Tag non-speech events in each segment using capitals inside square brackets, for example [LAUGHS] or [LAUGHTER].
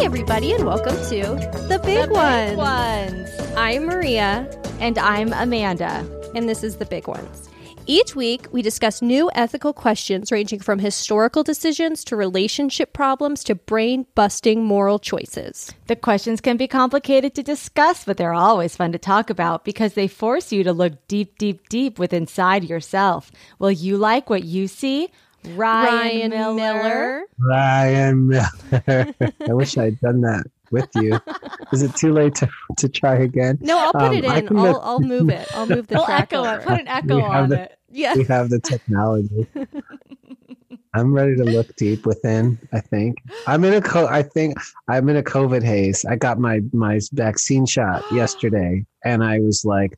Hi, everybody, and welcome to The Big, The ones. big ones. I'm Maria, And I'm Amanda. and this is The Big Ones. Each week, we discuss new ethical questions ranging from historical decisions to relationship problems to brain busting moral choices. The questions can be complicated to discuss, but they're always fun to talk about because they force you to look deep, deep, deep within inside yourself. Will you like what you see? Ryan, Miller. Ryan Miller. [LAUGHS] I wish I'd done that with you. [LAUGHS] Is it too late to, to try again? No, I'll put Um, it in. I'll, let- I'll move it. I'll move the We'll track echo over. it. Put an echo on the- it. Yeah. We have the technology. [LAUGHS] I'm ready to look deep within. I think I'm in a co- I think I'm in a COVID haze. I got my my vaccine shot [GASPS] yesterday, and I was like,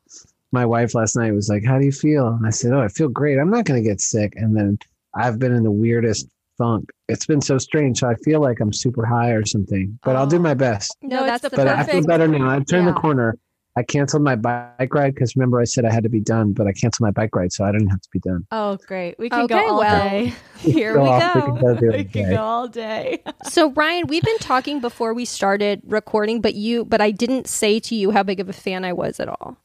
my wife last night was like, "How do you feel?" And I said, "Oh, I feel great. I'm not going to get sick." And then I've been in the weirdest funk. It's been so strange. So I feel like I'm super high or something. But I'll do oh. my best. No, No, that's it's the the But I feel better now. I turned Yeah. the corner. I canceled my bike ride because remember I said I had to be done, but I canceled my bike ride, so I didn't have to be done. Oh, great. We can Okay, go all well, day. [LAUGHS] [LAUGHS] Here Go we off, we go. can go We can go [LAUGHS] all day. So Ryan, we've been talking before we started recording, but you but I didn't say to you how big of a fan I was at all.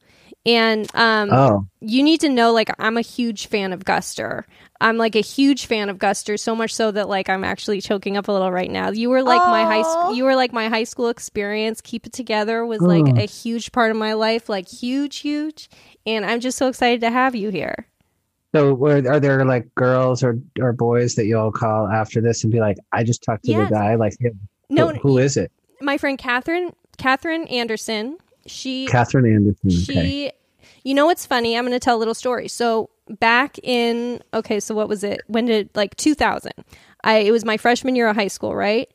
And um Oh, you need to know like I'm a huge fan of Guster. I'm like a huge fan of Guster, so much so that like I'm actually choking up a little right now. You were like my high school you were like my high school experience. Keep it together was like Oh. a huge part of my life, like huge, huge. And I'm just so excited to have you here. so were, are there like girls or or boys that you'll call after this and be like, I just talked to Yes. the guy, like him. No, Who- who is it? my friend Catherine Catherine Anderson. She Catherine Anderson. she Okay. you know what's funny i'm going to tell a little story so back in okay so what was it when did like 2000 i it was my freshman year of high school right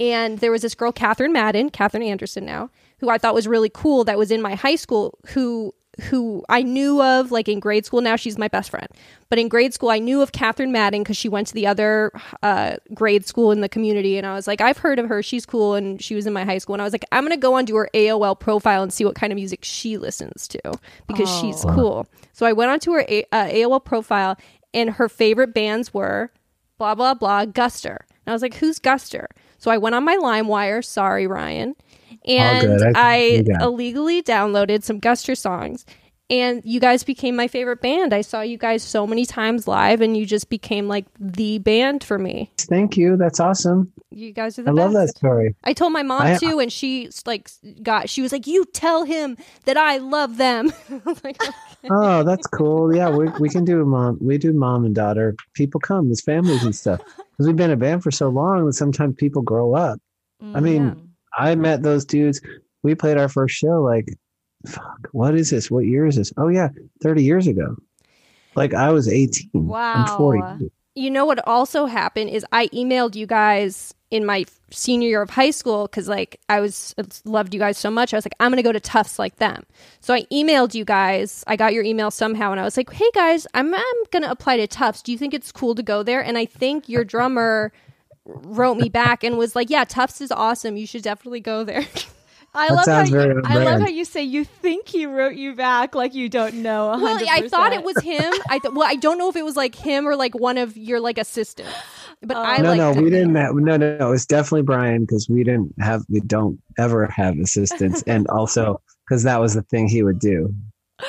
and there was this girl catherine madden catherine anderson now who i thought was really cool that was in my high school who who i knew of like in grade school. Now she's my best friend. But in grade school i knew of catherine madden because she went to the other uh, grade school in the community. And i was like i've heard of her. She's cool. And she was in my high school. And i was like i'm going to go onto her aol profile and see what kind of music she listens to because she's cool. So i went onto her A- uh, aol profile and her favorite bands were blah blah blah guster. And i was like who's guster? So i went on my limewire. Sorry ryan and. I- I, you got it. illegally downloaded some guster songs and you guys became my favorite band i saw you guys so many times live and you just became like the band for me Thank you. That's awesome. you guys are the I best love that story. I told my mom I- too, and she like got. She was like, "You tell him that I love them." [LAUGHS] I was like, Oh, that's cool. Yeah, we we can do mom. We do mom and daughter. People come as families and stuff because we've been a band for so long that sometimes people grow up. I mm, mean, I met those dudes. We played our first show like, fuck, what is this? What year is this? Oh yeah, thirty years ago. Like I was eighteen. I'm Wow. forty. you know what also happened is I emailed you guys in my senior year of high school because like I was loved you guys so much. I was like, I'm gonna go to Tufts like them. So I emailed you guys. I got your email somehow, and I was like, Hey guys, I'm I'm gonna apply to Tufts. Do you think it's cool to go there? And I think your drummer wrote me back and was like, Yeah, Tufts is awesome. You should definitely go there. [LAUGHS] I That love how you, very I love how you say you think he wrote you back like you don't know. 100%. well, I thought it was him. I th- well, I don't know if it was like him or like one of your like assistants. But. I no, no, we didn't have, no, no, no. It's definitely Brian because we didn't have, we don't ever have assistants. [LAUGHS] and also because that was the thing he would do.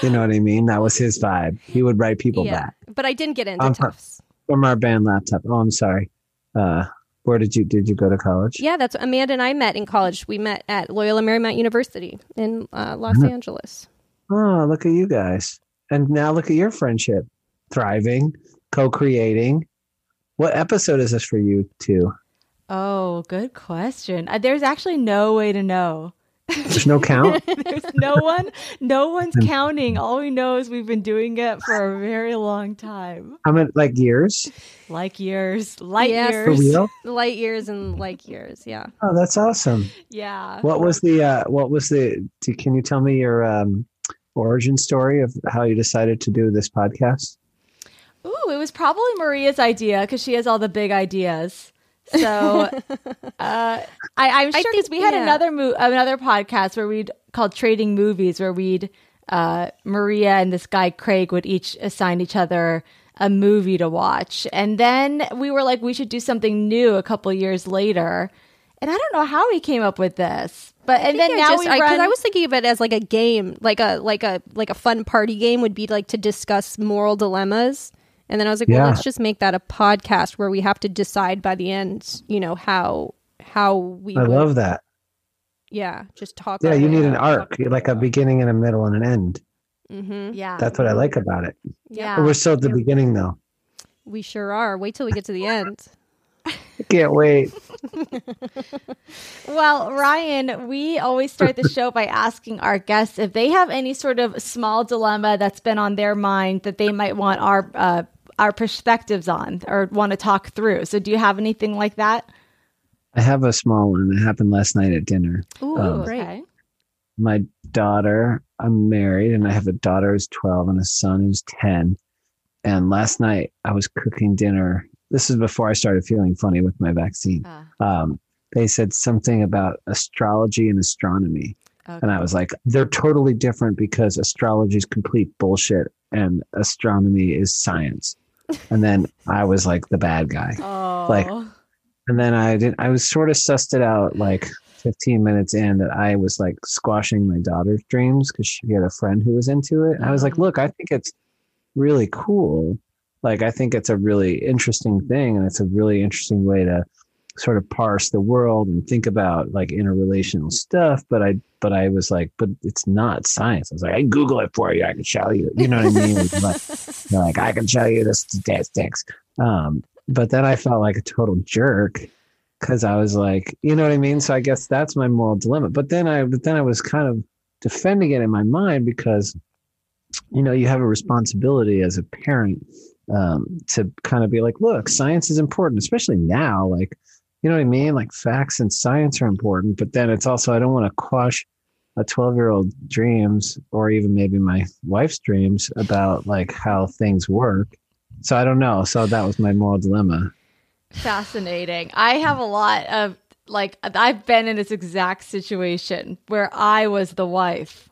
You know what I mean? That was his vibe. He would write people Yeah. back But I didn't get into I'm Tufts. from our band laptop. Oh, I'm sorry. Uh, where did you, did you go to college? Yeah, that's Amanda and I met in college. We met at Loyola Marymount University in uh, Los Mhm. Angeles. Oh, look at you guys. And now look at your friendship thriving, co creating. What episode is this for you two? Oh, good question. Uh, there's actually no way to know. There's no count. [LAUGHS] There's no one, no one's counting. All we know is we've been doing it for a very long time, How many, like years? like years, light Yes. For years. real? Light years and like years, yeah. Oh, that's awesome. Yeah. What was the, uh, what was the, do- can you tell me your um, origin story of how you decided to do this podcast? Ooh, it was probably Maria's idea because she has all the big ideas. So [LAUGHS] uh, I, I'm sure because we had yeah. another mo- another podcast where we'd called Trading Movies, where we'd uh, Maria and this guy Craig would each assign each other a movie to watch, and then we were like, we should do something new a couple years later. And I don't know how we came up with this, but and then I now just, we I, 'cause run. I was thinking of it as like a game, like a like a like a fun party game would be like to discuss moral dilemmas. And then I was like, well, let's just make that a podcast where we have to decide by the end, you know, how how we I would, love that. yeah, just talk. Yeah, you need an arc, like a beginning and a middle and an end. Mm-hmm. yeah, That's what I like about it. yeah. But we're still at the beginning though. We sure are. Wait till we get to the end. I can't wait. [LAUGHS] Well, Ryan, we always start the show by asking our guests if they have any sort of small dilemma that's been on their mind that they might want our uh, our perspectives on or want to talk through. So, do you have anything like that? I have a small one that happened last night at dinner. Ooh, Um, great. Okay. my daughter i'm married and i have a daughter who's 12 and a son who's 10 and last night i was cooking dinner this is before i started feeling funny with my vaccine Uh, um, they said something about astrology and astronomy and i was like they're totally different because astrology is complete bullshit and astronomy is science and then i was like the bad guy oh, like- and then I did. I was sort of sussed it out like 15 minutes in that I was like squashing my daughter's dreams because she had a friend who was into it. And I was like, Mhm. look, I think it's really cool. Like, I think it's a really interesting thing, and it's a really interesting way to sort of parse the world and think about like interrelational stuff. But I, but I was like, but it's not science. I was like, I can Google it for you. I can show you. You know what I mean? Like, [LAUGHS] like, I can show you the statistics. Um, but then I felt like a total jerk because I was like, you know what I mean? So I guess that's my moral dilemma. But then I, but then I was kind of defending it in my mind because, you know, you have a responsibility as a parent um, to kind of be like, look, science is important, especially now. Like, you know what I mean? Like facts and science are important. But then it's also, I don't want to quash a 12 year old dreams or even maybe my wife's dreams about like how things work. So I don't know. So that was my moral dilemma. fascinating. I have a lot of like I've been in this exact situation where I was the wife.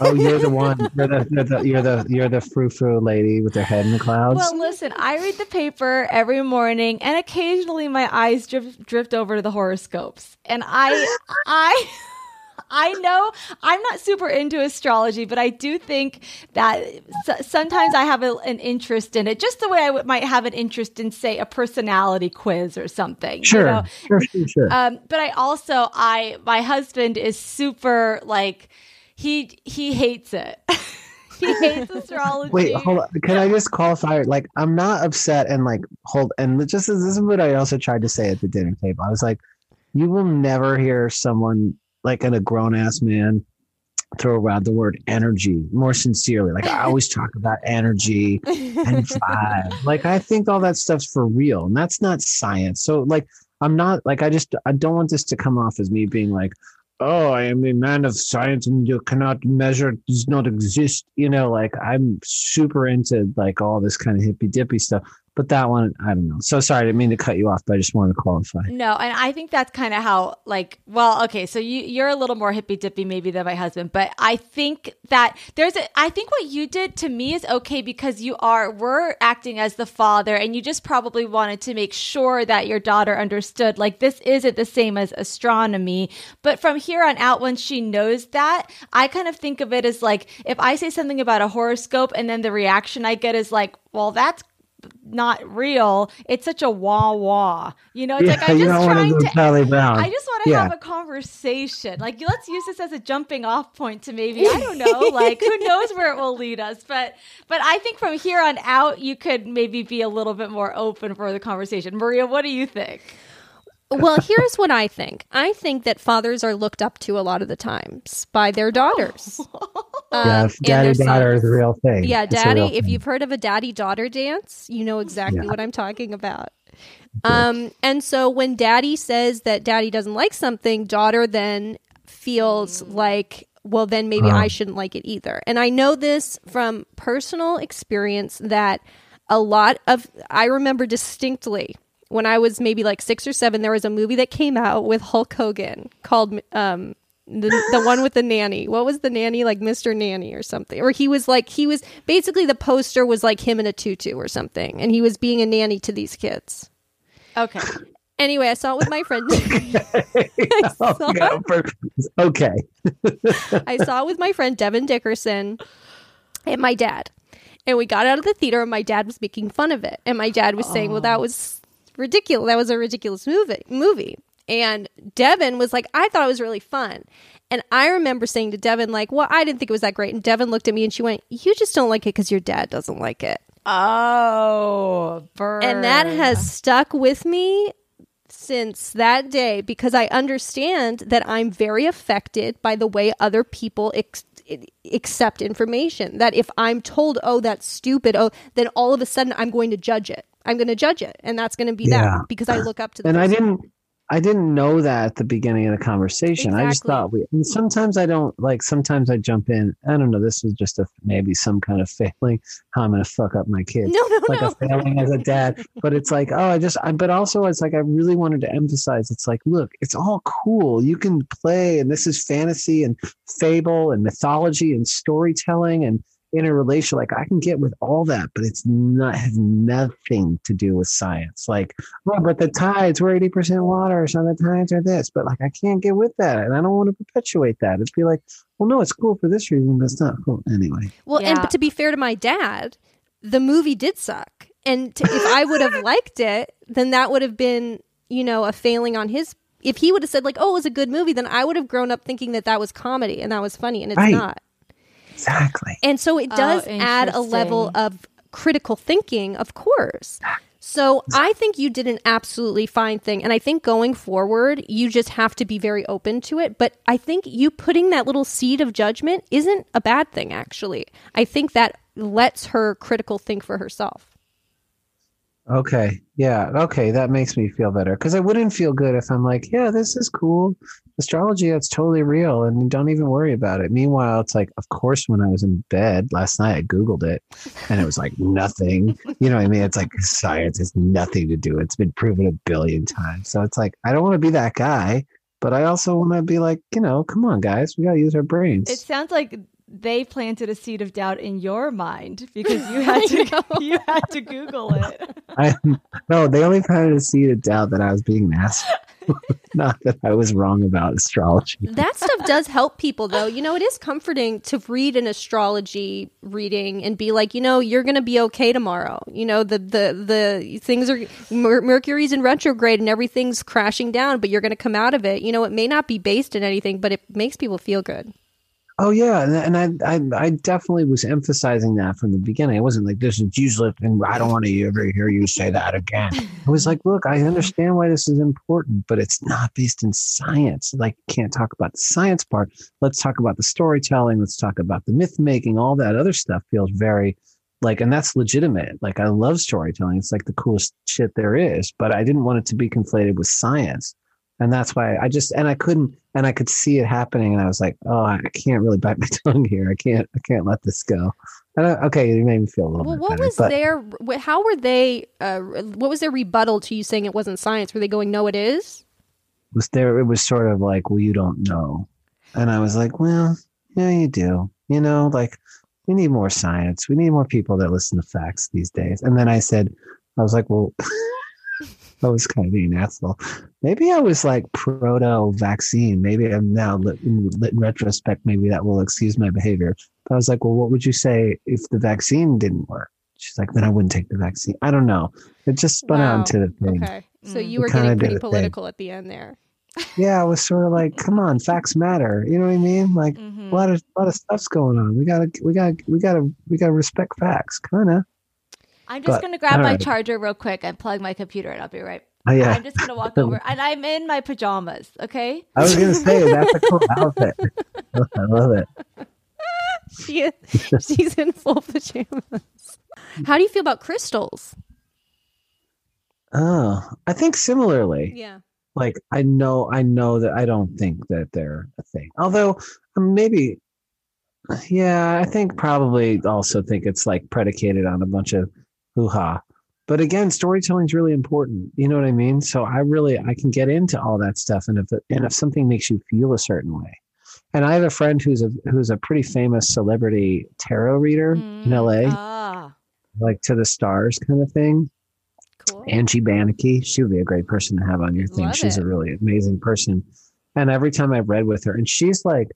Oh, you're the one. You're the you're the you're the, you're the frou frou lady with her head in the clouds. Well, listen, I read the paper every morning, and occasionally my eyes drift drift over to the horoscopes, and I, I. I know I'm not super into astrology, but I do think that s- sometimes I have a, an interest in it, just the way I w- might have an interest in, say, a personality quiz or something. you sure, know? sure, sure, sure. Um, but I also, I my husband is super like he he hates it. [LAUGHS] he hates astrology. Wait, hold on. Can I just qualify? Like, I'm not upset and like hold. And just this is what I also tried to say at the dinner table. I was like, you will never hear someone like in a grown ass man throw around the word energy more sincerely. Like I always talk about energy and [LAUGHS] vibe. Like I think all that stuff's for real, and that's not science. So like, I'm not like I just I don't want this to come off as me being like. Oh, I am a man of science and you cannot measure, does not exist. You know, like I'm super into like all this kind of hippy dippy stuff. But that one, I don't know. So sorry, I didn't mean to cut you off, but I just wanted to qualify. No, and I think that's kind of how, like, well, okay, so you you're a little more hippy dippy maybe than my husband, but I think that there's a. I think what you did to me is okay because you are we're acting as the father, and you just probably wanted to make sure that your daughter understood, like, this isn't the same as astronomy. But from here on out, once she knows that, I kind of think of it as like if I say something about a horoscope, and then the reaction I get is like, well, that's not real. It's such a wah wah. You know, it's Yeah, like I'm just trying to. Brown. I just want to Yeah. have a conversation. Like, let's use this as a jumping off point to maybe I don't know. [LAUGHS] Like, who knows where it will lead us? But, but I think from here on out, you could maybe be a little bit more open for the conversation. Maria, what do you think? Well, here's what I think. I think that fathers are looked up to a lot of the times by their daughters. [LAUGHS] Um, yeah, daddy daughter is a real thing. Yeah, daddy. real If thing. you've heard of a daddy daughter dance, you know exactly Yeah. what I'm talking about. Um, and so when daddy says that daddy doesn't like something, daughter then feels like, well, then maybe Uh. I shouldn't like it either. And I know this from personal experience that a lot of, I remember distinctly when I was maybe like six or seven, there was a movie that came out with Hulk Hogan called, um, the, the one with the nanny. What was the nanny like Mr. Nanny or something? Or he was like he was basically the poster was like him in a tutu or something and he was being a nanny to these kids. Okay. [LAUGHS] Anyway, I saw it with my friend [LAUGHS] [LAUGHS] Oh, saw yeah, for- okay. I saw it with my friend Devin Dickerson and my dad. And we got out of the theater and my dad was making fun of it. And my dad was saying, Well, that was ridiculous. That was a ridiculous movie movie. And Devin was like, I thought it was really fun. And I remember saying to Devin, like, well, I didn't think it was that great. And Devin looked at me and she went, You just don't like it because your dad doesn't like it. Oh, burn. And that has stuck with me since that day because I understand that I'm very affected by the way other people ex- accept information. That if I'm told, oh, that's stupid, oh, then all of a sudden I'm going to judge it. I'm going to judge it. And that's going to be Yeah. that because I look up to the and I didn't I didn't know that at the beginning of the conversation. I just thought we and sometimes I don't like sometimes I jump in. I don't know, this is just a maybe some kind of failing how I'm gonna fuck up my kids. No, no, like no. a failing as a dad. [LAUGHS] But it's like, oh, I just I but also it's like I really wanted to emphasize it's like, look, it's all cool. You can play and this is fantasy and fable and mythology and storytelling and interrelation. Like I can get with all that, but it's not has nothing to do with science. Like, well, but the tides were 80% water, so the tides are this. But like I can't get with that. And I don't want to perpetuate that. It'd be like, well, no, it's cool for this reason, but it's not cool anyway. Well, and but to be fair to my dad, the movie did suck. And to, if I would have [LAUGHS] liked it, then that would have been, you know, a failing on his. If he would have said like, "Oh, it was a good movie," then I would have grown up thinking that that was comedy and that was funny, and it's Right. not. Exactly. And so it Oh, does add a level of critical thinking, of course. So I think you did an absolutely fine thing. And I think going forward, you just have to be very open to it. But I think you putting that little seed of judgment isn't a bad thing, actually. I think that lets her critical think for herself. Okay. Yeah. Okay. That makes me feel better because I wouldn't feel good if I'm like, yeah, this is cool. Astrology, that's totally real. And don't even worry about it. Meanwhile, it's like, of course, when I was in bed last night, I Googled it and it was like nothing. You know what I mean? It's like science has nothing to do. It's been proven a billion times. So it's like, I don't want to be that guy, but I also want to be like, you know, come on, guys, we got to use our brains. It sounds like they planted a seed of doubt in your mind [LAUGHS] because you had to [LAUGHS] you had to Google it. I no, they only planted a seed of doubt that I was being an asshole. [LAUGHS] Not that I was wrong about astrology. That stuff does help people, though. You know, it is comforting to read an astrology reading and be like, you know, you're going to be okay tomorrow. You know, the the the things are Mer- Mercury's in retrograde and everything's crashing down, but you're going to come out of it. You know, it may not be based in anything, but it makes people feel good. Oh yeah, and, I, I I definitely was emphasizing that from the beginning. It wasn't like this is useless, and I don't want to ever hear you say that again. I was like, look, I understand why this is important, but it's not based in science. Like, can't talk about the science part. Let's talk about the storytelling. Let's talk about the myth making. All that other stuff feels very like, and that's legitimate. Like, I love storytelling. It's like the coolest shit there is. But I didn't want it to be conflated with science. and that's why I just and I couldn't and I could see it happening, and I was like, oh, I can't really bite my [LAUGHS] tongue here. I can't I can't let this go. And I, okay, it made me feel a little Well, bit what better. was but their? How were they? Uh, what was their rebuttal to you saying it wasn't science? Were they going, "No, it is"? was there? It was sort of like, well, you don't know, and I was like, well, yeah, you do. You know, like we need more science. We need more people that listen to facts these days. And then I said, I was like, well. [LAUGHS] I was kind of being an asshole. Maybe I was like proto vaccine. Maybe I'm now in, retrospect. Maybe that will excuse my behavior. But I was like, well, what would you say if the vaccine didn't work? She's like, then I wouldn't take the vaccine. I don't know. It just spun out Wow. into the thing. Okay, so Mm. you were kinda getting pretty a thing. political at the end there. [LAUGHS] Yeah, I was sort of like, come on, facts matter. You know what I mean? Like Mhm. a lot of a lot of stuff's going on. We gotta we gotta we gotta we gotta respect facts, kind of. I'm just But- to grab my alright. charger real quick and plug my computer and I'll be right Oh yeah, I'm just going to walk over and I'm in my pajamas, okay? I was gonna say that's a cool [LAUGHS] outfit. [LAUGHS] I love it. She she's in full pajamas. How do you feel about crystals? Oh, I think similarly. Yeah. like I know I know that I don't think that they're a thing. Although um, maybe yeah, I think probably also think it's like predicated on a bunch of hoo-ha. But again, storytelling is really important. You know what I mean? So I really I can get into all that stuff and if and if something makes you feel a certain way. And I have a friend who's a who's a pretty famous celebrity tarot reader in LA, Ah. like to the stars kind of thing. Cool. Angie Banicki. She would be a great person to have on your thing. Love she's it. a really amazing person. And every time I've read with her, and she's like,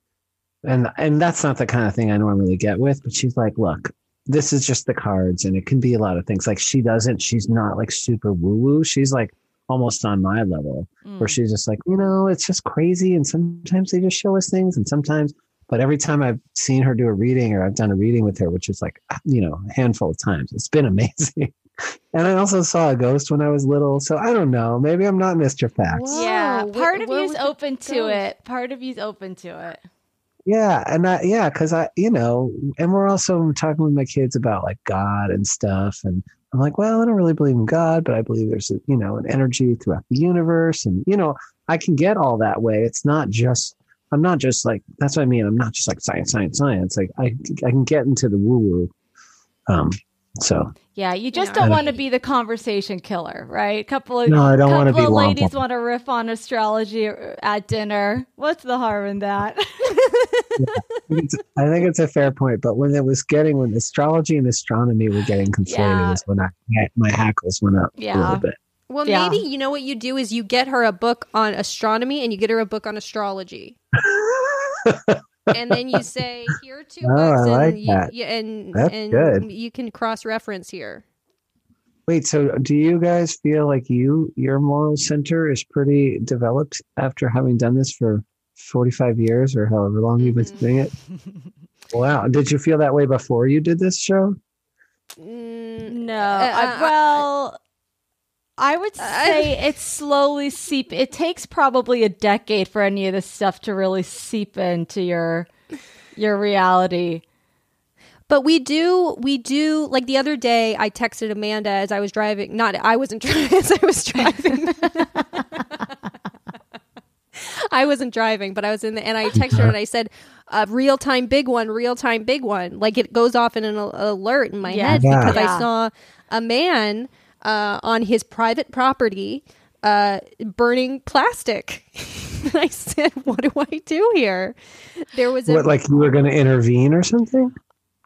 and and that's not the kind of thing I normally get with, but she's like, look, this is just the cards, and it can be a lot of things. Like she doesn't, she's not like super woo woo. She's like almost on my level, Mm. where she's just like, you know, it's just crazy, and sometimes they just show us things, and sometimes. But every time I've seen her do a reading, or I've done a reading with her, which is like, you know, a handful of times, it's been [LAUGHS] amazing. And I also saw a ghost when I was little. So I don't know. Maybe I'm not Mr. Facts. Whoa. yeah, wh- part of where you's open to ghost? it. Part of you's open to it. Yeah. And I, yeah, because I, you know, and we're also talking with my kids about like God and stuff. And I'm like, well, I don't really believe in God, but I believe there's, a, you know, an energy throughout the universe. And, you know, I can get all that way. It's not just, I'm not just like, that's what I mean. I'm not just like science, science, science. Like I, I can get into the woo woo. Um, so Yeah, you just Yeah. don't want to be the conversation killer, right? A couple of No, I don't wanna couple be of ladies want to riff on astrology uh, at dinner. What's the harm in that? it's, I think it's a fair point, but when it was getting when astrology and astronomy were getting conflated, Yeah. is when I my hackles went up a little bit. Well, Yeah. maybe you know what you do is you get her a book on astronomy and you get her a book on astrology. [LAUGHS] and then you say, "Here are two Oh, books, I and like you, that. you- and That's and good. you can cross reference here." Wait, so do you guys feel like you your moral center is pretty developed after having done this for forty five years or however long you've been Mhm. doing it? Wow, did you feel that way before you did this show? Mm, no, uh, I, uh, well, I would I- say [LAUGHS] it's slowly seep. It takes probably a decade for any of this stuff to really seep into your your reality. But we do, we do. Like the other day, I texted Amanda as I was driving. Not, I wasn't driving. [LAUGHS] As I was driving, I wasn't driving, but I was in the. And I texted her and I said, uh, "Real time, big one. Real time, big one." Like it goes off in an alert in my Yeah. head Yeah. because Yeah. I saw a man uh, on his private property uh, burning plastic. and [LAUGHS] I said, "What do I do here?" There was a What, like you were going to intervene or something?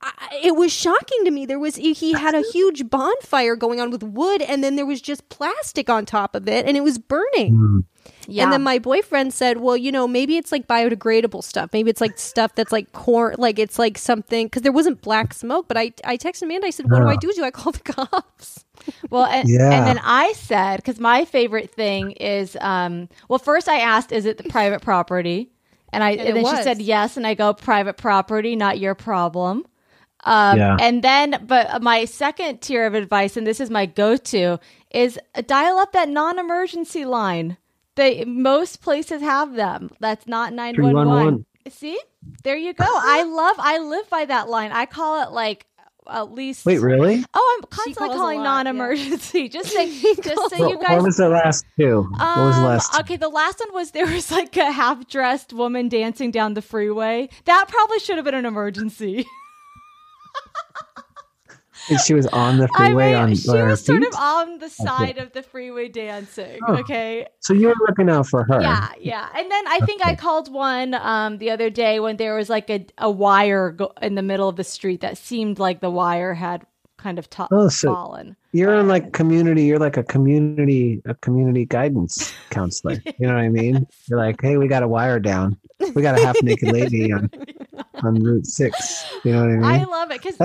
I, it was shocking to me. There was he had a [LAUGHS] huge bonfire going on with wood, and then there was just plastic on top of it, and it was burning. Hmm. Yeah, And then my boyfriend said, "Well, you know, maybe it's like biodegradable stuff. Maybe it's like stuff that's like corn, like it's like something because there wasn't black smoke." But I, I texted Amanda. I said, "What do I do? Do I call the [LAUGHS] cops?" Well, and, Yeah. and then I said, because my favorite thing is, um, well, first I asked, is it the private property? And I And and, then was. she said yes, and I go private property, not your problem. Um, Yeah. And then, but my second tier of advice, and this is my go-to, is dial up that non-emergency line. They most places have them. That's not nine one one. 311. See, there you go. I love. I live by that line. I call it like at least. Wait, really? Oh, I'm constantly calling lot, non-emergency. [LAUGHS] Just say, [LAUGHS] just so What, you what guys. was the last two? what was the Um, last? two? okay, the last one was there was like a half-dressed woman dancing down the freeway. That probably should have been an emergency. [LAUGHS] She was on the I freeway mean, on, she was sort of on the side of the freeway dancing. Oh. Okay, So you were looking out for her. Yeah, yeah. And then I think I called one um, the other day when there was like a, a wire go- in the middle of the street that seemed like the wire had kind of to- Oh, so- fallen. You're in like community. You're like a community, a community guidance counselor. [LAUGHS] You know what I mean? You're like, hey, we got a wire down. We got a half naked lady [LAUGHS] on on Route Six. You know what I mean? I love it because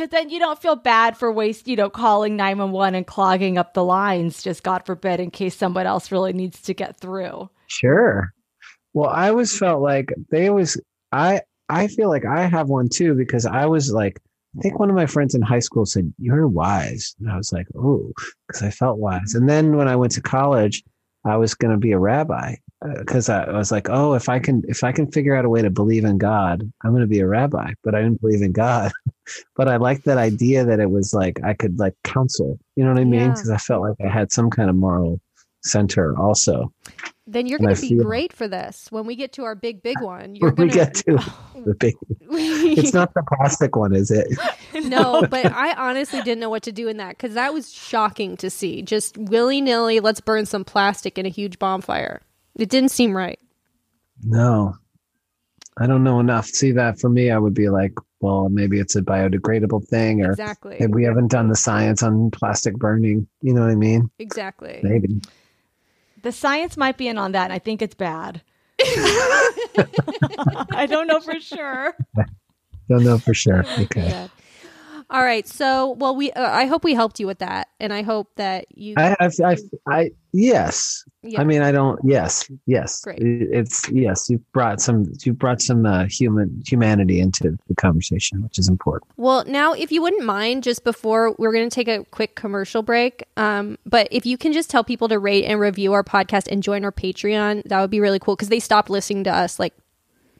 nice. then you don't feel bad for waste, you know, calling 911 and clogging up the lines, just God forbid, in case someone else really needs to get through. Sure. Well, I always felt like they always. I I feel like I have one too because I was like, I think one of my friends in high school said, "You're wise," and I was like, "Oh," because I felt wise. And then when I went to college, I was going to be a rabbi because I, I was like, "Oh, if I can, if I can figure out a way to believe in God, I'm going to be a rabbi." But I didn't believe in God. [LAUGHS] but I liked that idea that it was like I could like counsel. You know what I mean? Yeah. Because I felt like I had some kind of moral center also. Then you're going to be feel- great for this. When we get to our big, big [LAUGHS] one, you're When going we get to [LAUGHS] the big, it's not the plastic one, is it? no, but I honestly didn't know what to do in that because that was shocking to see. Just willy nilly, let's burn some plastic in a huge bonfire. It didn't seem right. No, I don't know enough. See that for me, I would be like, well, maybe it's a biodegradable thing, or Exactly. maybe we haven't done the science on plastic burning. You know what I mean? Exactly. Maybe. The science might be in on that, and I think it's bad. [LAUGHS] [LAUGHS] I don't know for sure. [LAUGHS] Don't know for sure. Okay. Yeah. All right. So, well, we uh, I hope we helped you with that, and I hope that you. I, I, I, I, yes. Yeah. I mean, I don't. Yes, yes. Great. It's yes. You brought some. You brought some uh, human humanity into the conversation, which is important. Well, now, if you wouldn't mind, just before we're going to take a quick commercial break, um, but if you can just tell people to rate and review our podcast and join our Patreon, that would be really cool because they stopped listening to us like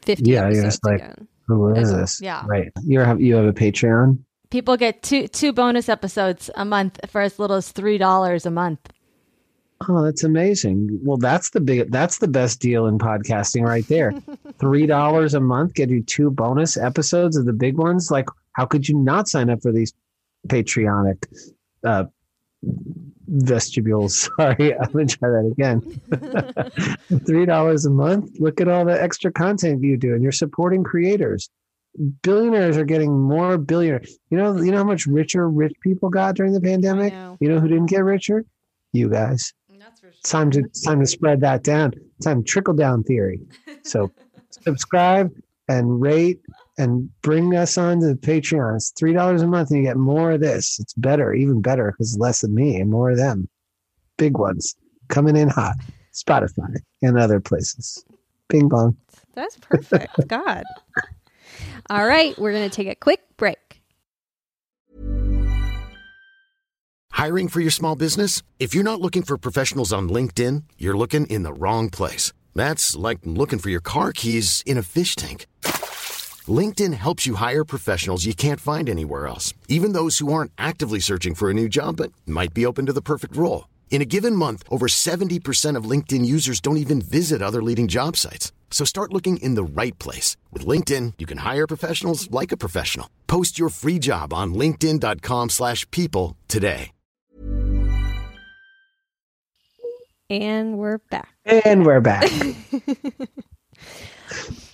50 Yeah, you're episodes just like- again. Who is this? yeah. Right. You have you have a Patreon. People get two two bonus episodes a month for as little as three dollars a month. Oh, that's amazing. Well, that's the big that's the best deal in podcasting right there. [LAUGHS] Three dollars a month, get you two bonus episodes of the big ones. Like, how could you not sign up for these Patreonic uh vestibules? [LAUGHS] Sorry, I'm gonna try that again. [LAUGHS] Three dollars a month. Look at all the extra content you do, and you're supporting creators. Billionaires are getting more billionaire. You know, you know how much richer rich people got during the pandemic? know. You know who didn't get richer? You guys. It's time to it's time to spread that down. It's time trickle down theory. So [LAUGHS] subscribe and rate and bring us on to the Patreon. It's three dollars a month and you get more of this. It's better, even better because less of me and more of them. Big ones coming in hot. Spotify and other places. Bing bong. That's perfect. God. All right. We're going to take a quick break. Hiring for your small business? If you're not looking for professionals on LinkedIn, you're looking in the wrong place. That's like looking for your car keys in a fish tank. LinkedIn helps you hire professionals you can't find anywhere else, even those who aren't actively searching for a new job but might be open to the perfect role. In a given month, over 70% of LinkedIn users don't even visit other leading job sites. So start looking in the right place. With LinkedIn, you can hire professionals like a professional. Post your free job on linkedin.com/people slash people today. And we're back. And we're back. [LAUGHS]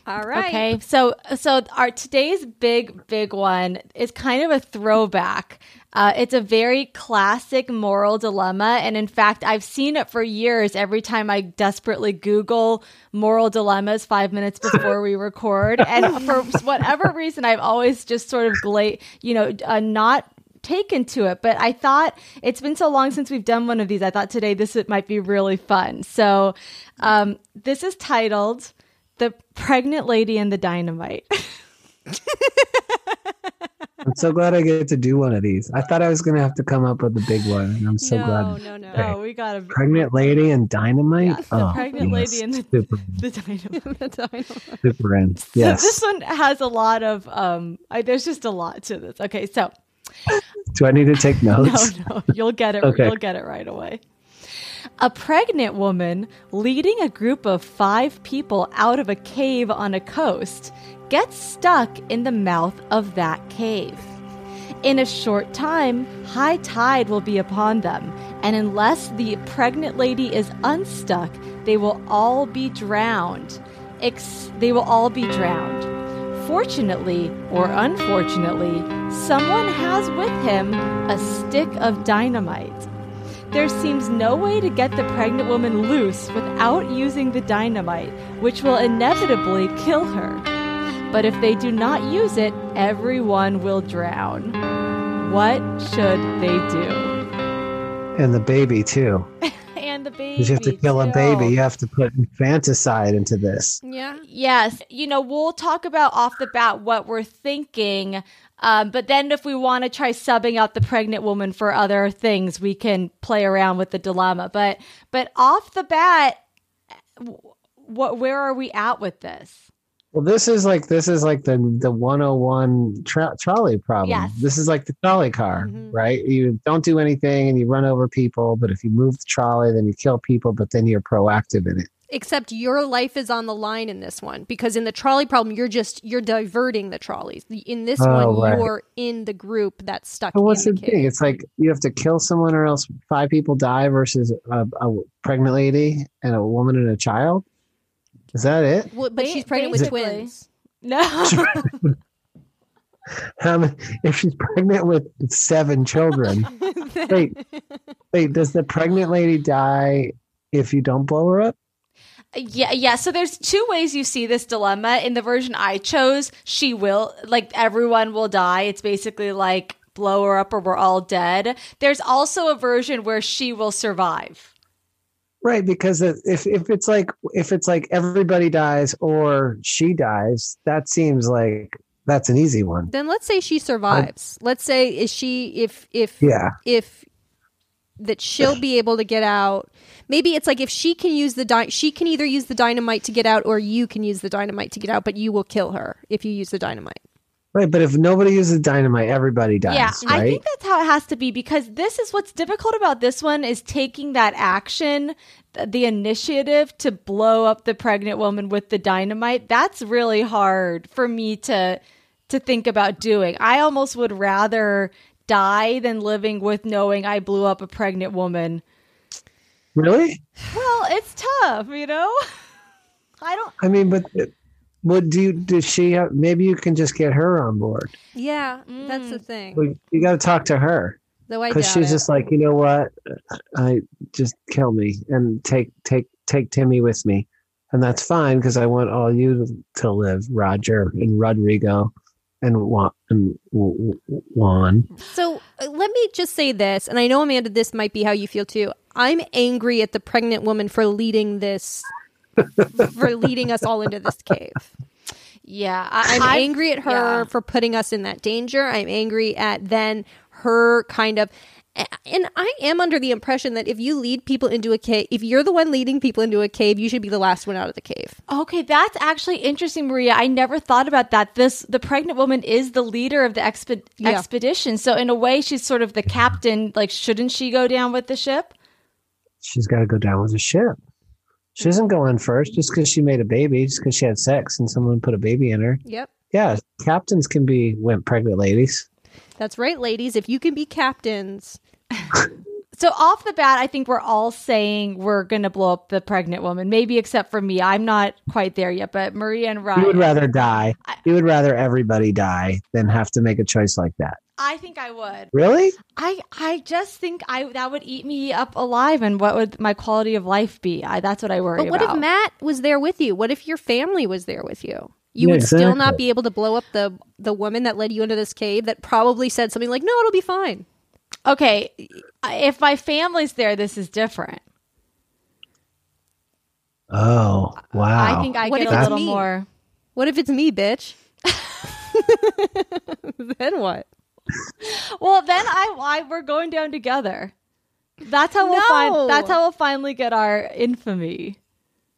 All right. Okay, so so our today's big big one is kind of a throwback. Uh, it's a very classic moral dilemma, and in fact, I've seen it for years. Every time I desperately Google moral dilemmas five minutes before we record, and [LAUGHS] for whatever reason, I've always just sort of gla- you know, uh, not taken to it. But i thought it's been so long since we've done one of these i thought today this might be really fun. So um, this is titled the pregnant lady and the dynamite [LAUGHS] I'm so glad I get to do one of these. I thought I was going to have to come up with a big one, and I'm so no, glad. no, no, Okay. Oh, we got a Pregnant lady and dynamite. Yes, the oh, pregnant yes. lady and the, super, [LAUGHS] the dynamite. The dynamite. super in. So Yes. this one has a lot of um I, there's just a lot to this. Okay, so Do I need to take [LAUGHS] no, notes? no, no, you'll get it Okay. you'll get it right away. A pregnant woman leading a group of 5 people out of a cave on a coast gets stuck in the mouth of that cave. In a short time, high tide will be upon them, and unless the pregnant lady is unstuck, they will all be drowned. Ex- they will all be drowned. Fortunately or unfortunately, someone has with him a stick of dynamite. There seems no way to get the pregnant woman loose without using the dynamite, which will inevitably kill her. But if they do not use it, everyone will drown. What should they do? [LAUGHS] And the baby too. [LAUGHS] And the baby. Because you have to kill a baby. You have to put infanticide into this. Yeah. Yes, you know, we'll talk about off the bat what we're thinking. Um, but then, if we want to try subbing out the pregnant woman for other things, we can play around with the dilemma. But, but off the bat, what where are we at with this? Well, this is like this is like the the 101 tra- trolley problem. Yes. This is like the trolley car, Mhm. right? You don't do anything and you run over people, but if you move the trolley, then you kill people, but then you're proactive in it. Except your life is on the line in this one because in the trolley problem, you're just you're diverting the trolleys. In this Oh, one, right. you're in the group that's stuck. But what's the the, thing? It's like you have to kill someone or else five people die versus a, a pregnant lady and a woman and a child. Is that it? Well, but Ba- she's pregnant with twins. No, [LAUGHS] How many, if she's pregnant with seven children, [LAUGHS] wait, wait, does the pregnant lady die if you don't blow her up? Yeah, yeah. So there's two ways you see this dilemma. In the version I chose, she will like everyone will die. It's basically like blow her up or we're all dead. There's also a version where she will survive. Right, because if if it's like if it's like everybody dies or she dies, that seems like that's an easy one. Then let's say she survives. let's say is she if if Yeah. if that she'll be able to get out. Maybe it's like if she can use the dy- she can either use the dynamite to get out or you can use the dynamite to get out, but you will kill her if you use the dynamite. Right, but if nobody uses dynamite, everybody dies. yeah, I think that's how it has to be because this is what's difficult about this one is taking that action, the initiative to blow up the pregnant woman with the dynamite. That's really hard for me to to think about doing. I almost would rather die than living with knowing I blew up a pregnant woman. really? Well, it's tough, you know. [LAUGHS] I don't. I mean, but what do you? Does she have? Maybe you can just get her on board. Yeah, that's the thing. Well, you got to talk to her Though I doubt because she's it. just like, you know what? I just kill me and take take take Timmy with me, and that's fine because I want all you to, to live, Roger and Rodrigo, and Juan. And W- W- Juan. So uh, let me just say this, and I know Amanda, this might be how you feel too. I'm angry at the pregnant woman for leading this, for leading us all into this cave. Yeah, I'm I, angry at her yeah. for putting us in that danger. I'm angry at then her kind of. And I am under the impression that if you lead people into a cave, if you're the one leading people into a cave, you should be the last one out of the cave. Okay, that's actually interesting, Maria. I never thought about that. This the pregnant woman is the leader of the expe- Yeah. expedition, so in a way, she's sort of the captain. Like, shouldn't she go down with the ship? She's got to go down with the ship. She doesn't go in first just because she made a baby, just because she had sex and someone put a baby in her. Yep. Yeah, captains can be went pregnant ladies. That's right, ladies. If you can be captains, [LAUGHS] So off the bat, I think we're all saying we're gonna blow up the pregnant woman. Maybe except for me, I'm not quite there yet. But Maria and Ryan, You would rather die. I- You would rather everybody die than have to make a choice like that. I think I would. Really? I I just think I that would eat me up alive, and what would my quality of life be? I, that's what I worry But what about. if Matt was there with you? What if your family was there with you? You Yeah, would still not be able to blow up the the woman that led you into this cave that probably said something like, "No, it'll be fine." Okay, if my family's there, this is different. Oh, wow. I think I What get a little me? more. What if it's me, bitch? [LAUGHS] [LAUGHS] then what? Well, then I, I we're going down together. That's how we'll No. find. That's how we'll finally get our infamy.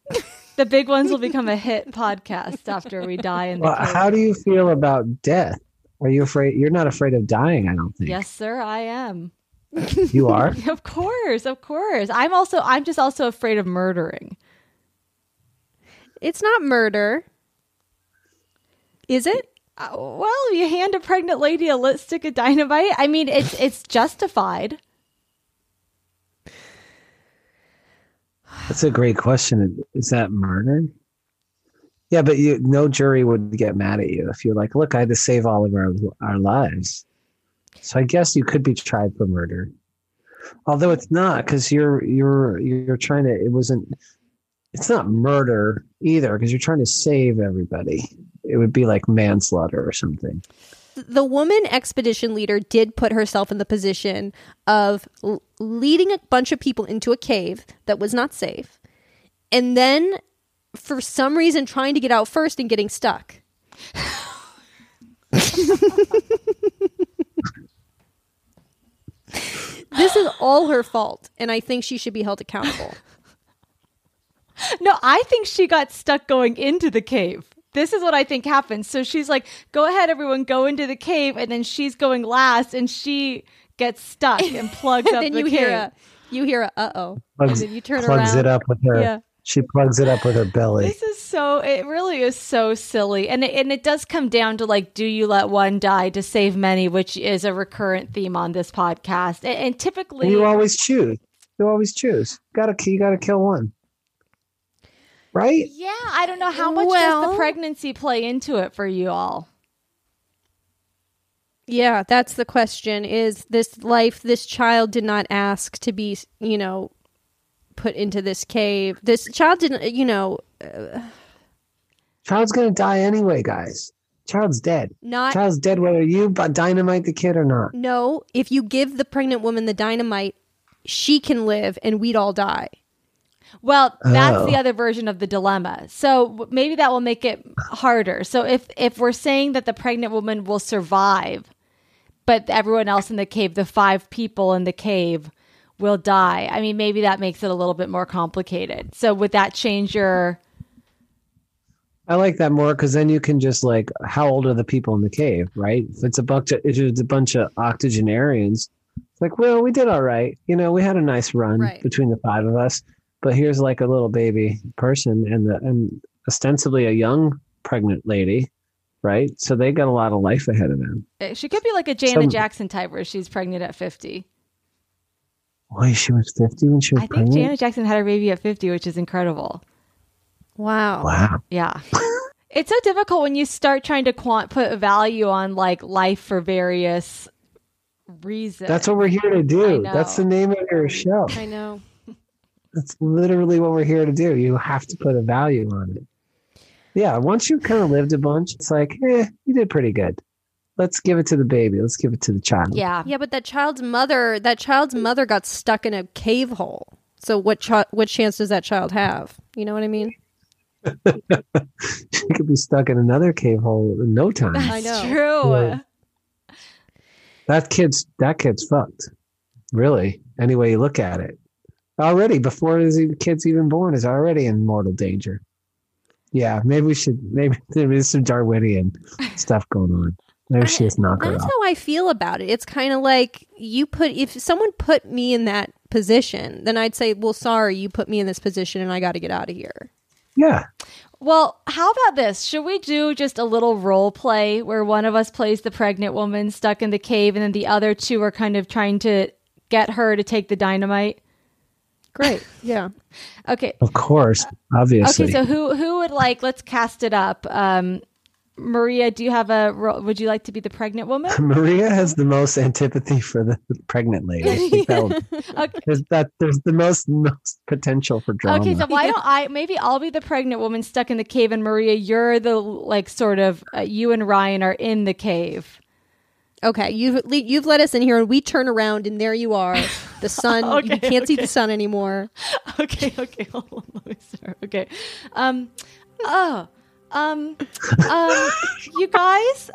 [LAUGHS] the big ones will become a hit podcast after we die in the Well, cave. how do you feel about death? Are you afraid? You're not afraid of dying, I don't think. Yes, sir, I am. [LAUGHS] You are? [LAUGHS] Of course, of course. I'm also. I'm just also afraid of murdering. It's not murder. Is it? Uh, well, you hand a pregnant lady a lit stick of dynamite. I mean, it's it's justified. That's a great question. Is that murder? Yeah, but you, no jury would get mad at you if you're like, look, I had to save all of our, our lives. So I guess you could be tried for murder. Although it's not because you're you're you're trying to it wasn't it's not murder either because you're trying to save everybody. It would be like manslaughter or something. the woman expedition leader did put herself in the position of leading a bunch of people into a cave that was not safe and then for some reason trying to get out first and getting stuck this is all her fault and i think she should be held accountable No, I think she got stuck going into the cave. This is what I think happened. So she's like, "Go ahead, everyone, go into the cave," and then she's going last, and she gets stuck and [LAUGHS] plugs up then the you cave. hear a you hear a uh-oh and Plugs, then you turn plugs around it up with her. Yeah. She plugs it up with her belly. This is so. It really is so silly, and it, and it does come down to like, do you let one die to save many, which is a recurrent theme on this podcast, and, and typically, And you always choose. You always choose. Gotta you gotta kill one. Right? yeah, I don't know how much does the pregnancy play into it for you all. Yeah, that's the question. Is this life, this child did not ask to be, you know, put into this cave. This child didn't, you know, Child's gonna die anyway, guys. Child's dead. not Child's dead whether you bu- dynamite the kid or not. no. If you give the pregnant woman the dynamite, she can live and we'd all die. Well, that's Oh. the other version of the dilemma. So maybe that will make it harder. So if if we're saying that the pregnant woman will survive, but everyone else in the cave, the five people in the cave, will die. I mean, maybe that makes it a little bit more complicated. So would that change your? I like that more because then you can just like, how old are the people in the cave, right? If it's a bunch of, if it's a bunch of octogenarians, it's like, well, we did all right. You know, we had a nice run Right. between the five of us, but here's like a little baby person and the and ostensibly a young pregnant lady, right? So they got a lot of life ahead of them. She could be like a Janet Some- Jackson type, where she's pregnant at fifty. Boy, she was fifty when she was I think pregnant. Janet Jackson had her baby at fifty, which is incredible. Wow. wow. Yeah. [LAUGHS] it's so difficult when you start trying to quant put a value on like life for various reasons. That's what we're here to do. That's the name of your show. I know. [LAUGHS] That's literally what we're here to do. You have to put a value on it. Yeah, once you've kind of lived a bunch, it's like, eh, you did pretty good. Let's give it to the baby. Let's give it to the child. Yeah. Yeah, but that child's mother, that child's mother got stuck in a cave hole. So what ch- what chance does that child have? You know what I mean? [LAUGHS] She could be stuck in another cave hole in no time. I That's know. true. Yeah. that kid's that kid's fucked. Really, any way you look at it. Already before his e- kid's even born is already in mortal danger. Yeah, maybe we should. Maybe [LAUGHS] there's some Darwinian stuff going on. Maybe she just knock her That's how I feel about it. It's kind of like you put if someone put me in that position, then I'd say, "Well, sorry, you put me in this position, and I got to get out of here." Yeah, Well, how about this? Should we do just a little role play where one of us plays the pregnant woman stuck in the cave and then the other two are kind of trying to get her to take the dynamite? Great. Yeah. [LAUGHS] Okay. of course, obviously. Okay, so who who would like let's cast it up. Um Maria, do you have a role? would you like to be the pregnant woman? [LAUGHS] Maria has the most antipathy for the pregnant lady. I think that Okay. there's that there's the most most potential for drama. Okay, so why don't I maybe I'll be the pregnant woman stuck in the cave and Maria you're the like sort of uh, you and Ryan are in the cave. Okay. You've you've let us in here, and we turn around, and there you are. The [LAUGHS] sun. Okay, you can't see the sun anymore. [LAUGHS] okay, okay, hold on, let me start. Okay, um, oh, um, um, you guys,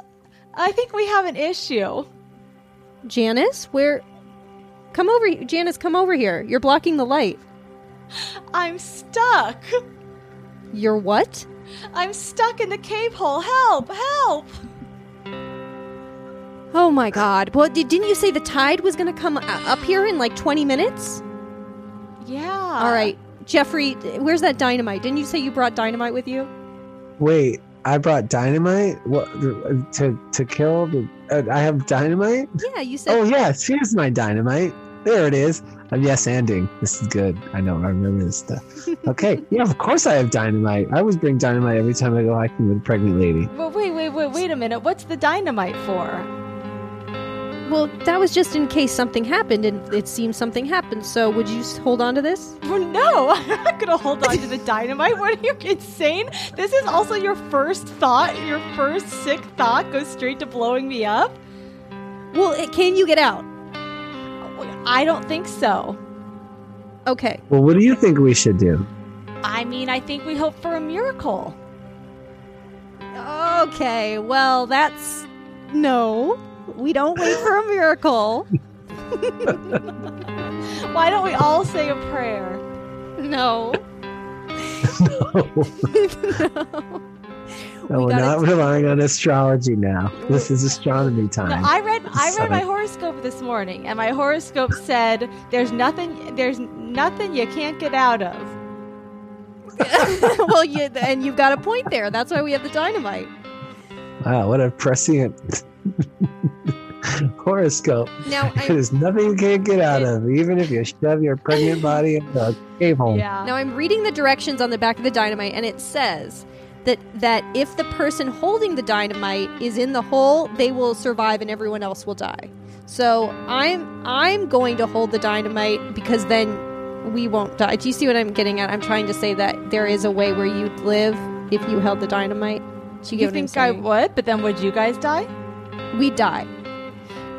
I think we have an issue. Janice, where? Come over, Janice. Come over here. You're blocking the light. I'm stuck. You're what? I'm stuck in the cave hole. Help! Help! Oh my God! Well, did, didn't you say the tide was going to come up here in like 20 minutes? Yeah. All right, Jeffrey. Where's that dynamite? Didn't you say you brought dynamite with you? Wait, I brought dynamite. What to to kill? The, uh, I have dynamite. Yeah, you said. Oh yes, here's my dynamite. There it is. I'm yes ending. This is good. I know. I remember this stuff. [LAUGHS] Okay. yeah, of course I have dynamite. I always bring dynamite every time I go hiking with a pregnant lady. Well, wait, wait, wait, wait a minute. What's the dynamite for? Well, that was just in case something happened, and it seems something happened. So, would you hold on to this? Well, no, [LAUGHS] I'm not gonna hold on to the [LAUGHS] dynamite. What are you insane? This is also your first thought. Your first sick thought goes straight to blowing me up. Well, it, can you get out? I don't think so. Okay. Well, what do you think we should do? I mean, I think we hope for a miracle. Okay. Well, that's no. We don't wait for a miracle. [LAUGHS] Why don't we all say a prayer? No. [LAUGHS] [LAUGHS] No, We we're not t- relying on astrology now. This is astronomy time. No, I read I read my horoscope this morning, and my horoscope said there's nothing there's nothing you can't get out of. well, you and you've got a point there. That's why we have the dynamite. Wow, what a prescient [LAUGHS] horoscope. Now, [LAUGHS] I, There's nothing you can't get out of, even if you shove your pregnant [LAUGHS] body into a cave hole. Yeah. Now I'm reading the directions on the back of the dynamite, and it says that that if the person holding the dynamite is in the hole, they will survive, and everyone else will die. So I'm I'm going to hold the dynamite because then we won't die. Do you see what I'm getting at? I'm trying to say that there is a way where you'd live if you held the dynamite. Do you you get what I'm think I would, but then would you guys die? we die.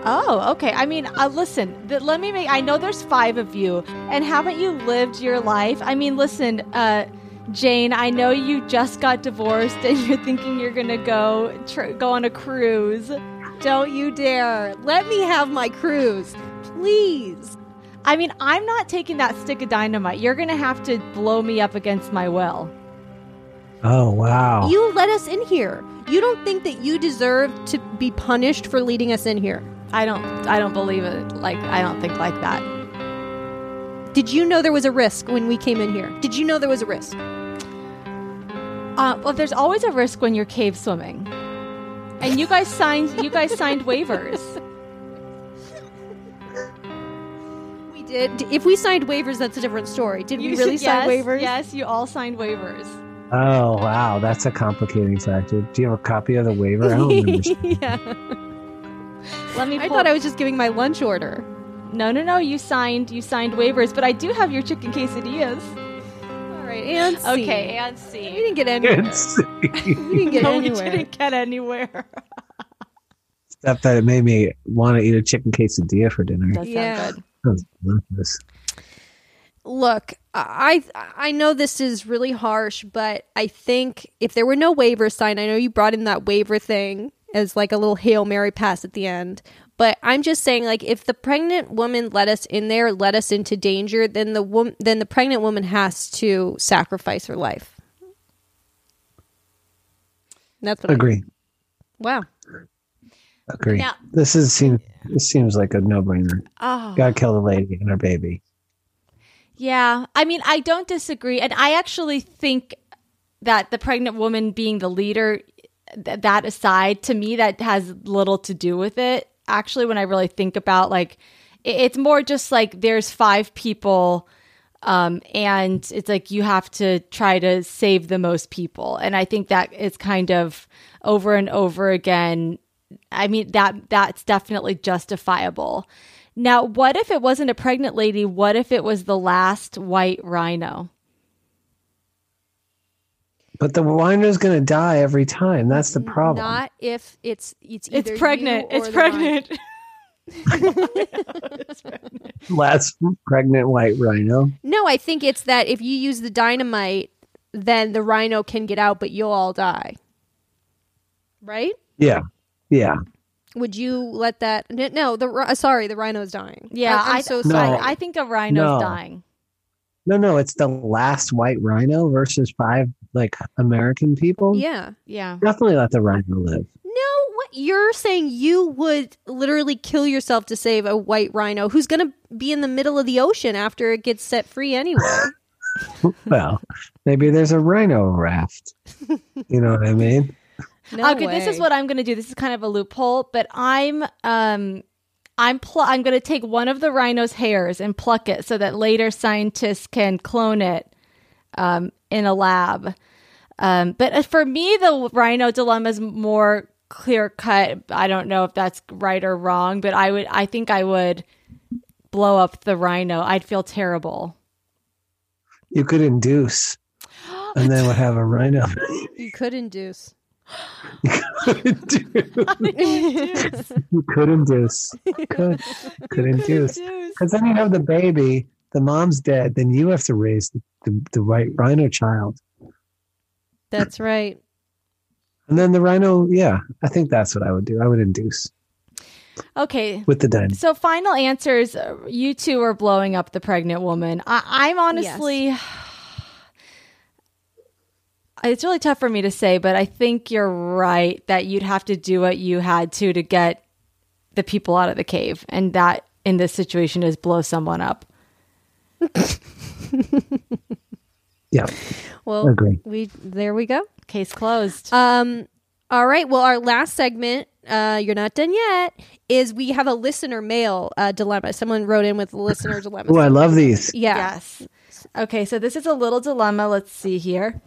Oh, okay. I mean, uh, listen. Th- let me make. I know there's five of you, and haven't you lived your life? I mean, listen, uh, Jane. I know you just got divorced, and [LAUGHS] you're thinking you're gonna go tr- go on a cruise. Don't you dare! Let me have my cruise, please. I mean, I'm not taking that stick of dynamite. You're gonna have to blow me up against my will. Oh, wow. You let us in here. You don't think that you deserve to be punished for leading us in here. I don't. I don't believe it. Like, I don't think like that. Did you know there was a risk when we came in here? Did you know there was a risk? Uh, well, there's always a risk when you're cave swimming, and you guys signed. You guys signed waivers. We did. If we signed waivers, that's a different story. Did we really should- sign yes, waivers? Yes, you all signed waivers. Oh, wow. That's a complicating factor. Do you have a copy of the waiver? I don't remember. [LAUGHS] yeah. Let me. I thought I was just giving my lunch order. No, no, no. You signed. You signed waivers, but I do have your chicken quesadillas. All right, and C. Okay, and We see. didn't get anywhere. It's- we didn't get [LAUGHS] no, we anywhere. didn't get anywhere. Except that it made me want to eat a chicken quesadilla for dinner. Does Yeah. sound good. Sounds delicious. Look, I I know this is really harsh, but I think if there were no waivers signed, I know you brought in that waiver thing as like a little hail mary pass at the end. But I'm just saying, like, if the pregnant woman let us in there, let us into danger, then the woman, then the pregnant woman has to sacrifice her life. That's what I- Agree. wow. Agree. Now- this is seems this seems like a no brainer. Oh. Gotta kill the lady and her baby. Yeah, I mean, I don't disagree, and I actually think that the pregnant woman being the leader, th- that aside, to me, that has little to do with it. Actually, when I really think about like, it- it's more just like there's five people, um, and it's like you have to try to save the most people, and I think that is kind of over and over again. I mean that that's definitely justifiable. Now, what if it wasn't a pregnant lady? What if it was the last white rhino? But the rhino's gonna die every time. That's the problem. Not if it's it's either It's pregnant. you or [LAUGHS] It's the rhino. pregnant. Last pregnant white rhino. No, I think it's that if you use the dynamite, then the rhino can get out, but you'll all die. Right? Yeah. Yeah. Would you let that? No, the sorry, the rhino's dying. Yeah, I, am so I- sorry. I, think a rhino's No. dying. No, no, it's the last white rhino versus five like American people. yeah. Yeah. Definitely let the rhino live. No, what you're saying? You would literally kill yourself to save a white rhino who's going to be in the middle of the ocean after it gets set free anyway. [LAUGHS] [LAUGHS] Well, maybe there's a rhino raft. You know what I mean? No okay, this is what I'm going to do. This is kind of a loophole, but I'm um I'm pl- I'm going to take one of the rhino's hairs and pluck it so that later scientists can clone it um, in a lab. Um, but uh, for me, the rhino dilemma is more clear cut. I don't know if that's right or wrong, but I would I think I would blow up the rhino. I'd feel terrible. You could induce, [GASPS] and then would have a rhino. [LAUGHS] You could induce. you could induce. [LAUGHS] You could [LAUGHS] could induce. Because then you have the baby. The mom's dead. Then you have to raise the, the, the right rhino child. That's right. And then the rhino, yeah, I think that's what I would do. I would induce Okay, with the dynamo. So, final answers. uh, You two are blowing up the pregnant woman. I, I'm honestly. [SIGHS] It's really tough for me to say, but I think you're right that you'd have to do what you had to to get the people out of the cave. And that in this situation is blow someone up. Yeah, Well, agree. we there we go. Case closed. Um, all right. Well, our last segment, uh, you're not done yet, is we have a listener mail uh, dilemma. Someone wrote in with a listener dilemma. Oh, I love these. yeah. Yes. Okay, so this is a little dilemma. Let's see here.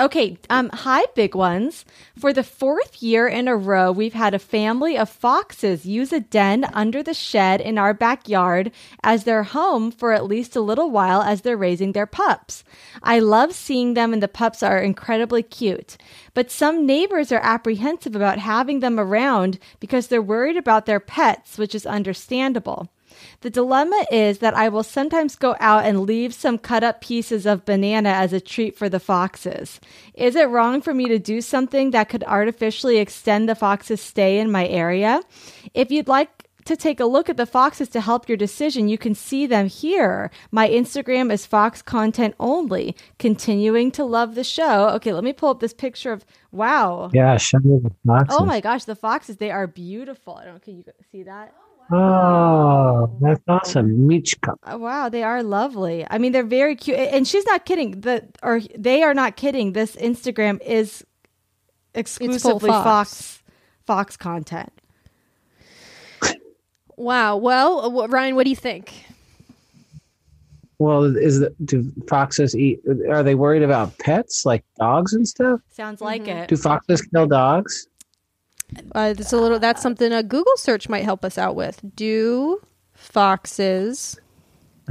Okay, um, hi, big ones. For the fourth year in a row, we've had a family of foxes use a den under the shed in our backyard as their home for at least a little while as they're raising their pups. I love seeing them, and the pups are incredibly cute. But some neighbors are apprehensive about having them around because they're worried about their pets, which is understandable. The dilemma is that I will sometimes go out and leave some cut up pieces of banana as a treat for the foxes. Is it wrong for me to do something that could artificially extend the foxes' stay in my area? If you'd like to take a look at the foxes to help your decision, you can see them here. My Instagram is fox content only. Continuing to love the show. Okay, let me pull up this picture of wow. Yeah, show me the boxes. Oh my gosh, the foxes, they are beautiful. I don't can you see that? Oh, that's awesome. Michka. Oh, wow, they are lovely. I mean, they're very cute, and she's not kidding. The or they are not kidding. This Instagram is exclusively Fox. Fox Fox content. Wow. Well, uh, Ryan, what do you think? Well, is the, do foxes eat? Are they worried about pets like dogs and stuff? Sounds like it. Do foxes kill dogs? Uh, that's a little. That's something a Google search might help us out with. Do foxes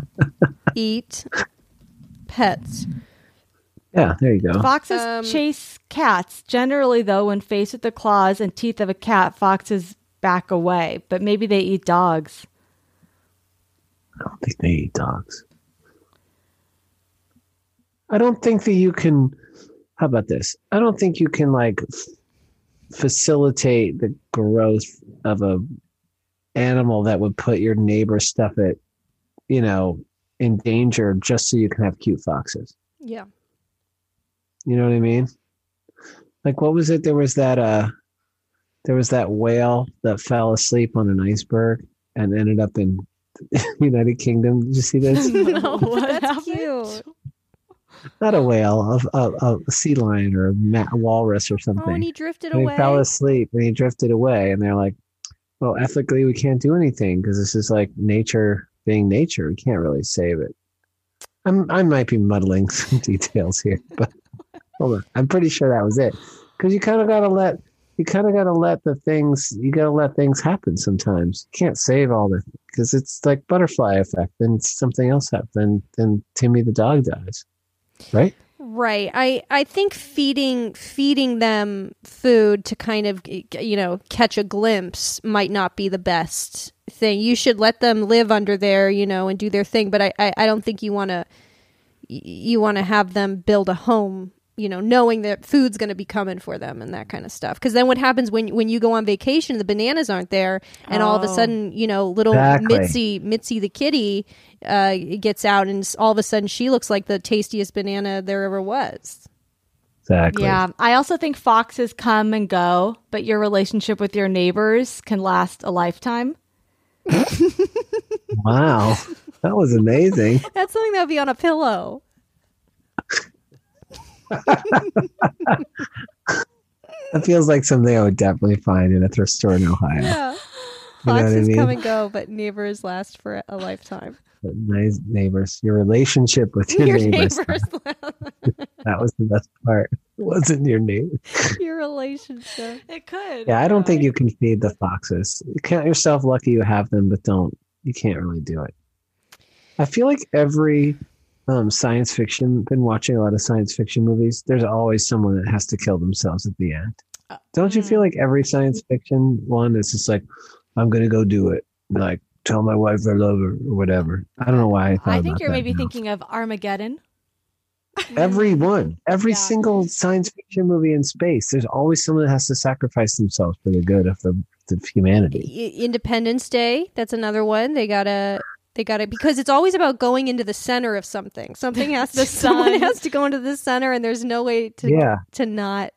[LAUGHS] eat pets? Yeah, there you go. Foxes Um, chase cats. Generally, though, when faced with the claws and teeth of a cat, foxes back away. But maybe they eat dogs. I don't think they eat dogs. I don't think that you can. How about this? I don't think you can like f- facilitate the growth of a animal that would put your neighbor's stuff at, you know, in danger just so you can have cute foxes. Yeah. You know what I mean? Like what was it? There was that uh there was that whale that fell asleep on an iceberg and ended up in [LAUGHS] United Kingdom. Did you see this? [LAUGHS] no, [LAUGHS] what That's happened? cute. Not a whale, a, a, a sea lion or a ma- walrus or something. Oh, and he drifted and away. he fell asleep and he drifted away. And they're like, well, ethically, we can't do anything because this is like nature being nature. We can't really save it. I'm, I might be muddling [LAUGHS] some details here, but [LAUGHS] hold on. I'm pretty sure that was it. Because you kind of got to let, you kind of got to let the things, you got to let things happen sometimes. You can't save all the, because it's like butterfly effect. Then something else happens. Then, then Timmy the dog dies. Right? Right. I I think feeding feeding them food to kind of you know catch a glimpse might not be the best thing. You should let them live under there, you know, and do their thing. But I I, I don't think you want to you want to have them build a home you know, knowing that food's going to be coming for them and that kind of stuff. Because then what happens when when you go on vacation, the bananas aren't there, and all of a Oh. sudden, you know, little Exactly. Mitzi Mitzi the kitty uh, gets out, and all of a sudden she looks like the tastiest banana there ever was. Exactly. Yeah. I also think foxes come and go, but your relationship with your neighbors can last a lifetime. [LAUGHS] Wow. That was amazing. [LAUGHS] That's something that would be on a pillow. [LAUGHS] That feels like something I would definitely find in a thrift store in Ohio. Yeah. You know what I Foxes mean? come and go, but neighbors last for a lifetime. But nice neighbors. Your relationship with your, Your neighbors. neighbors, [LAUGHS] That was the best part. It wasn't your neighbor. [LAUGHS] your relationship. It could. Yeah, I don't think you can feed the foxes. You count yourself lucky you have them, but don't. You can't really do it. I feel like every um, science fiction, been watching a lot of science fiction movies, there's always someone that has to kill themselves at the end. Don't you feel like every science fiction one is just like, I'm going to go do it? Like, tell my wife I love her or whatever. I don't know why I thought I think you're maybe now. thinking of Armageddon. [LAUGHS] Every one, every Yeah. single science fiction movie in space, there's always someone that has to sacrifice themselves for the good of the, of humanity. Independence Day, that's another one. They gotta they got it because it's always about going into the center of something. Something has to [LAUGHS] someone has to go into the center and there's no way to Yeah, to not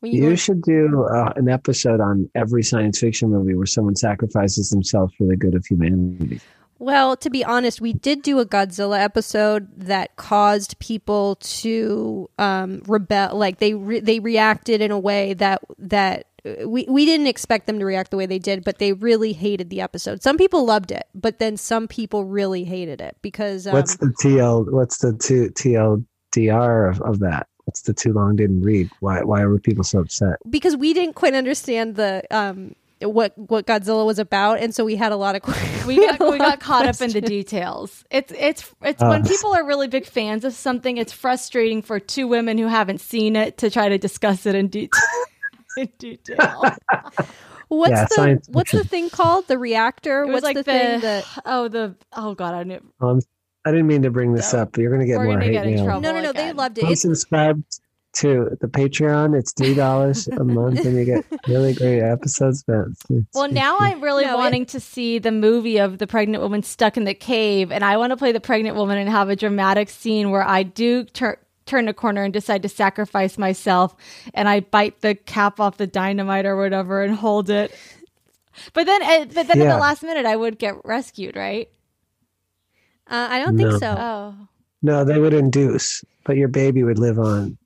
when you, you go, should do uh, an episode on every science fiction movie where someone sacrifices themselves for the good of humanity. Well, to be honest, we did do a Godzilla episode that caused people to um, rebel. Like they re- they reacted in a way that that we we didn't expect them to react the way they did, but they really hated the episode. Some people loved it, but then some people really hated it because um, what's the TL? What's the two TLDR of, of that? What's the too long didn't read? Why why were people so upset? because we didn't quite understand the um what what Godzilla was about, and so we had a lot of [LAUGHS] We got a we got of caught up in the details. It's it's it's when Uh. people are really big fans of something. It's frustrating for two women who haven't seen it to try to discuss it in detail. [LAUGHS] [LAUGHS] in detail. What's Yeah, the science what's the thing called? The reactor? It was What's like the, the, thing that? oh the oh god I knew Um, I didn't mean to bring this up, but you're going to get We're more gonna hate get in mail. trouble. No, no, no. They loved it. Come It's, subscribe to the Patreon. It's three dollars a [LAUGHS] month, and you get really great episodes. But it's- Well, now I'm really No, it- wanting to see the movie of the pregnant woman stuck in the cave, and I want to play the pregnant woman and have a dramatic scene where I do tur- turn a corner and decide to sacrifice myself, and I bite the cap off the dynamite or whatever and hold it. But then, uh, but then at the last minute, I would get rescued, right? uh, I don't think so. Oh, no, they would induce, but your baby would live on.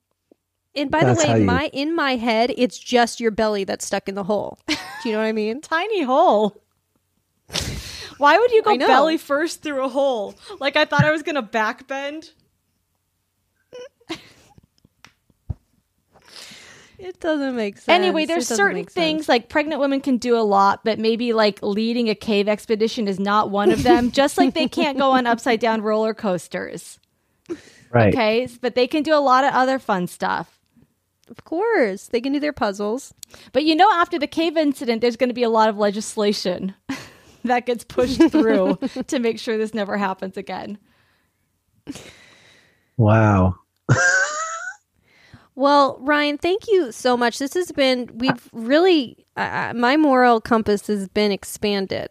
And by That's the way, you- my in my head, it's just your belly that's stuck in the hole. Do you know what I mean? [LAUGHS] tiny hole. Why would you go belly first through a hole? Like I thought I was gonna backbend. It doesn't make sense. Anyway, there's certain things like pregnant women can do a lot, but maybe like leading a cave expedition is not one of them. [LAUGHS] just like they can't go on upside down roller coasters. Right. Okay, but they can do a lot of other fun stuff. Of course, they can do their puzzles. But you know, after the cave incident, there's going to be a lot of legislation [LAUGHS] that gets pushed through [LAUGHS] to make sure this never happens again. Wow. Well, Ryan, thank you so much. This has been we've really uh, my moral compass has been expanded,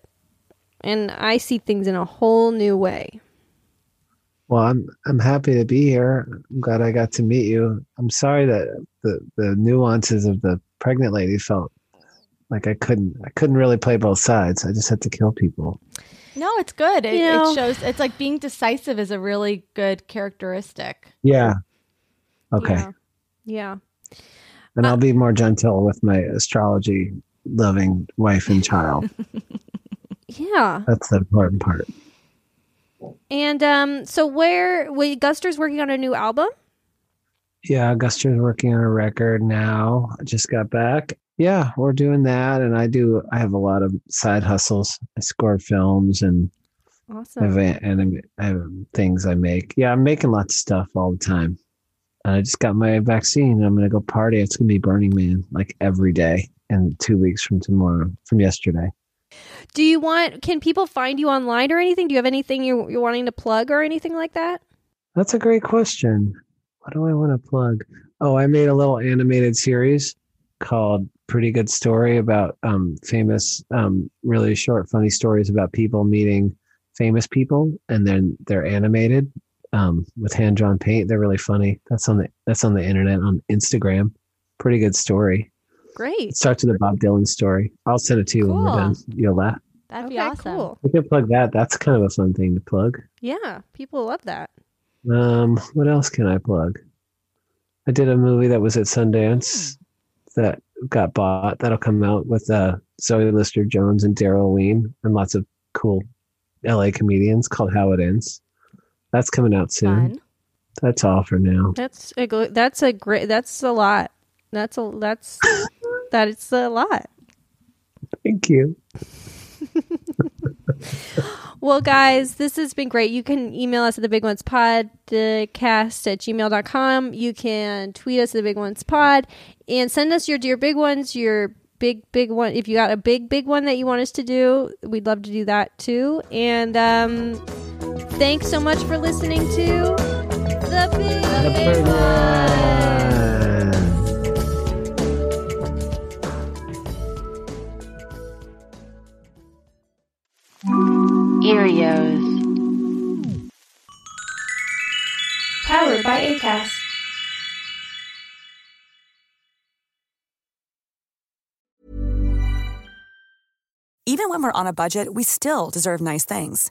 and I see things in a whole new way. Well, I'm I'm happy to be here. I'm glad I got to meet you. I'm sorry that the the nuances of the pregnant lady felt like I couldn't I couldn't really play both sides. I just had to kill people. No, it's good. It, You know- it shows it's like being decisive is a really good characteristic. Yeah. Okay. Yeah. Yeah. And I'll be more gentle with my astrology loving wife and child. [LAUGHS] Yeah. That's the important part. And um, so where wait, Guster's working on a new album? Yeah, Guster's working on a record now. I just got back. Yeah, we're doing that, and I do. I have a lot of side hustles. I score films and I Awesome. have, and I have things I make. Yeah, I'm making lots of stuff all the time. And I just got my vaccine. and I'm gonna go party. It's gonna be Burning Man like every day, and two weeks from tomorrow, from yesterday. Do you want? Can people find you online or anything? Do you have anything you, you're wanting to plug or anything like that? That's a great question. What do I want to plug? Oh, I made a little animated series called Pretty Good Story about um, famous, um, really short, funny stories about people meeting famous people, and then they're animated um, with hand drawn paint. They're really funny. That's on the that's on the internet on Instagram. Pretty good story. Great. It starts with a Bob Dylan story. I'll send it to you when we're Cool. done. You'll laugh. That'd be awesome. cool. We can plug that. That's kind of a fun thing to plug. Yeah, people love that. Um, what else can I plug? I did a movie that was at Sundance that got bought. That'll come out with uh, Zoe Lister Jones and Daryl Wein and lots of cool LA comedians called How It Ends. That's coming out soon. Fun. That's all for now. That's a gl- that's a great that's a lot. That's a that's [LAUGHS] that it's a lot. Thank you. [LAUGHS] Well, guys, this has been great. You can email us at the big ones podcast at gmail.com. You can tweet us at the big ones pod and send us your dear big ones, your big, big one. If you got a big, big one that you want us to do, we'd love to do that too. And um, thanks so much for listening to the big, The big Big one. One. Earios. Powered by ACAST. Even when we're on a budget, we still deserve nice things.